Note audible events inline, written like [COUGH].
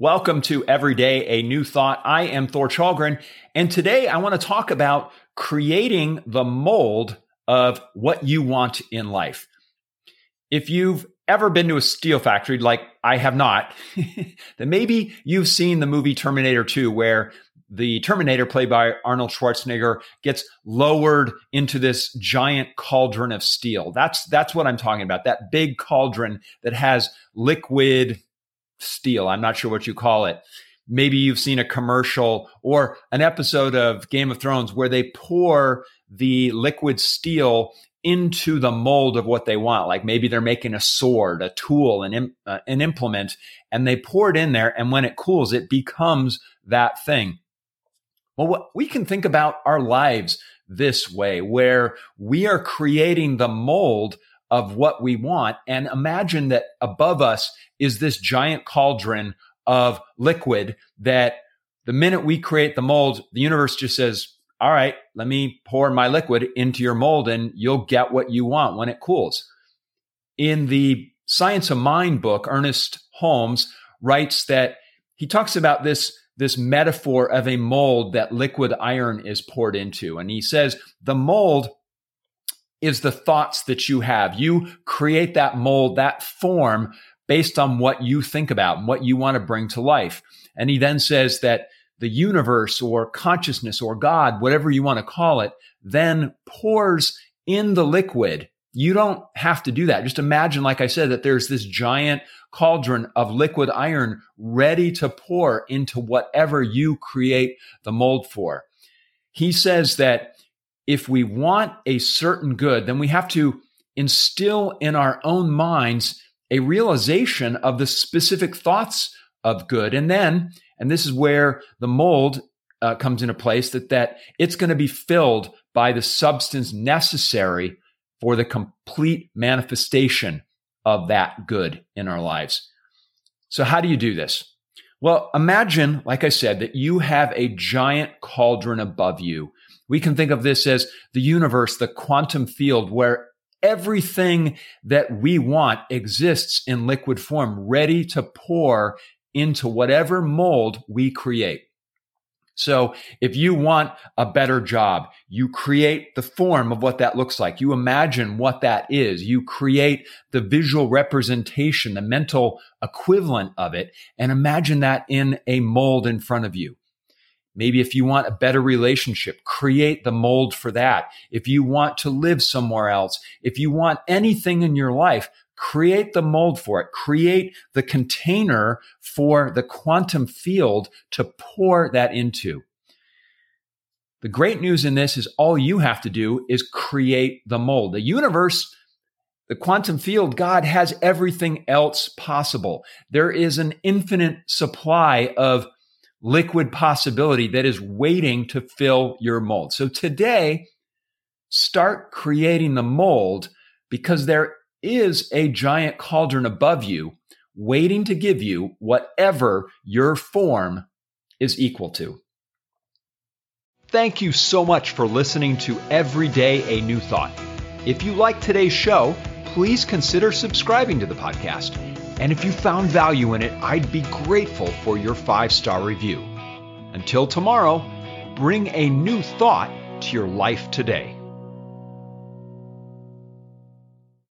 Welcome to Everyday a New Thought. I am Thor Challgren, and today I want to talk about creating the mold of what you want in life. If you've ever been to a steel factory like I have not, [LAUGHS] then maybe you've seen the movie Terminator 2 where the Terminator, played by Arnold Schwarzenegger, gets lowered into this giant cauldron of steel. That's that's what I'm talking about. That big cauldron that has liquid steel. I'm not sure what you call it. Maybe you've seen a commercial or an episode of Game of Thrones where they pour the liquid steel into the mold of what they want. Like maybe they're making a sword, a tool, an, uh, an implement, and they pour it in there. And when it cools, it becomes that thing. Well, what, we can think about our lives this way, where we are creating the mold of what we want. And imagine that above us is this giant cauldron of liquid that the minute we create the mold, the universe just says, all right, let me pour my liquid into your mold and you'll get what you want when it cools. In the Science of Mind book, Ernest Holmes writes that he talks about this, this metaphor of a mold that liquid iron is poured into. And he says the mold is the thoughts that you have. You create that mold, that form based on what you think about and what you want to bring to life. And he then says that the universe or consciousness or God, whatever you want to call it, then pours in the liquid. You don't have to do that. Just imagine, like I said, that there's this giant cauldron of liquid iron ready to pour into whatever you create the mold for. He says that if we want a certain good, then we have to instill in our own minds a realization of the specific thoughts of good. And then, and this is where the mold uh, comes into place, that, that it's going to be filled by the substance necessary for the complete manifestation of that good in our lives. So how do you do this? Well, imagine, like I said, that you have a giant cauldron above you we can think of this as the universe, the quantum field where everything that we want exists in liquid form, ready to pour into whatever mold we create. So if you want a better job, you create the form of what that looks like. You imagine what that is. You create the visual representation, the mental equivalent of it, and imagine that in a mold in front of you. Maybe if you want a better relationship, create the mold for that. If you want to live somewhere else, if you want anything in your life, create the mold for it. Create the container for the quantum field to pour that into. The great news in this is all you have to do is create the mold. The universe, the quantum field, God has everything else possible. There is an infinite supply of liquid possibility that is waiting to fill your mold. So today, start creating the mold because there is a giant cauldron above you waiting to give you whatever your form is equal to. Thank you so much for listening to Every Day a New Thought. If you like today's show, please consider subscribing to the podcast and if you found value in it, I'd be grateful for your five star review. Until tomorrow, bring a new thought to your life today.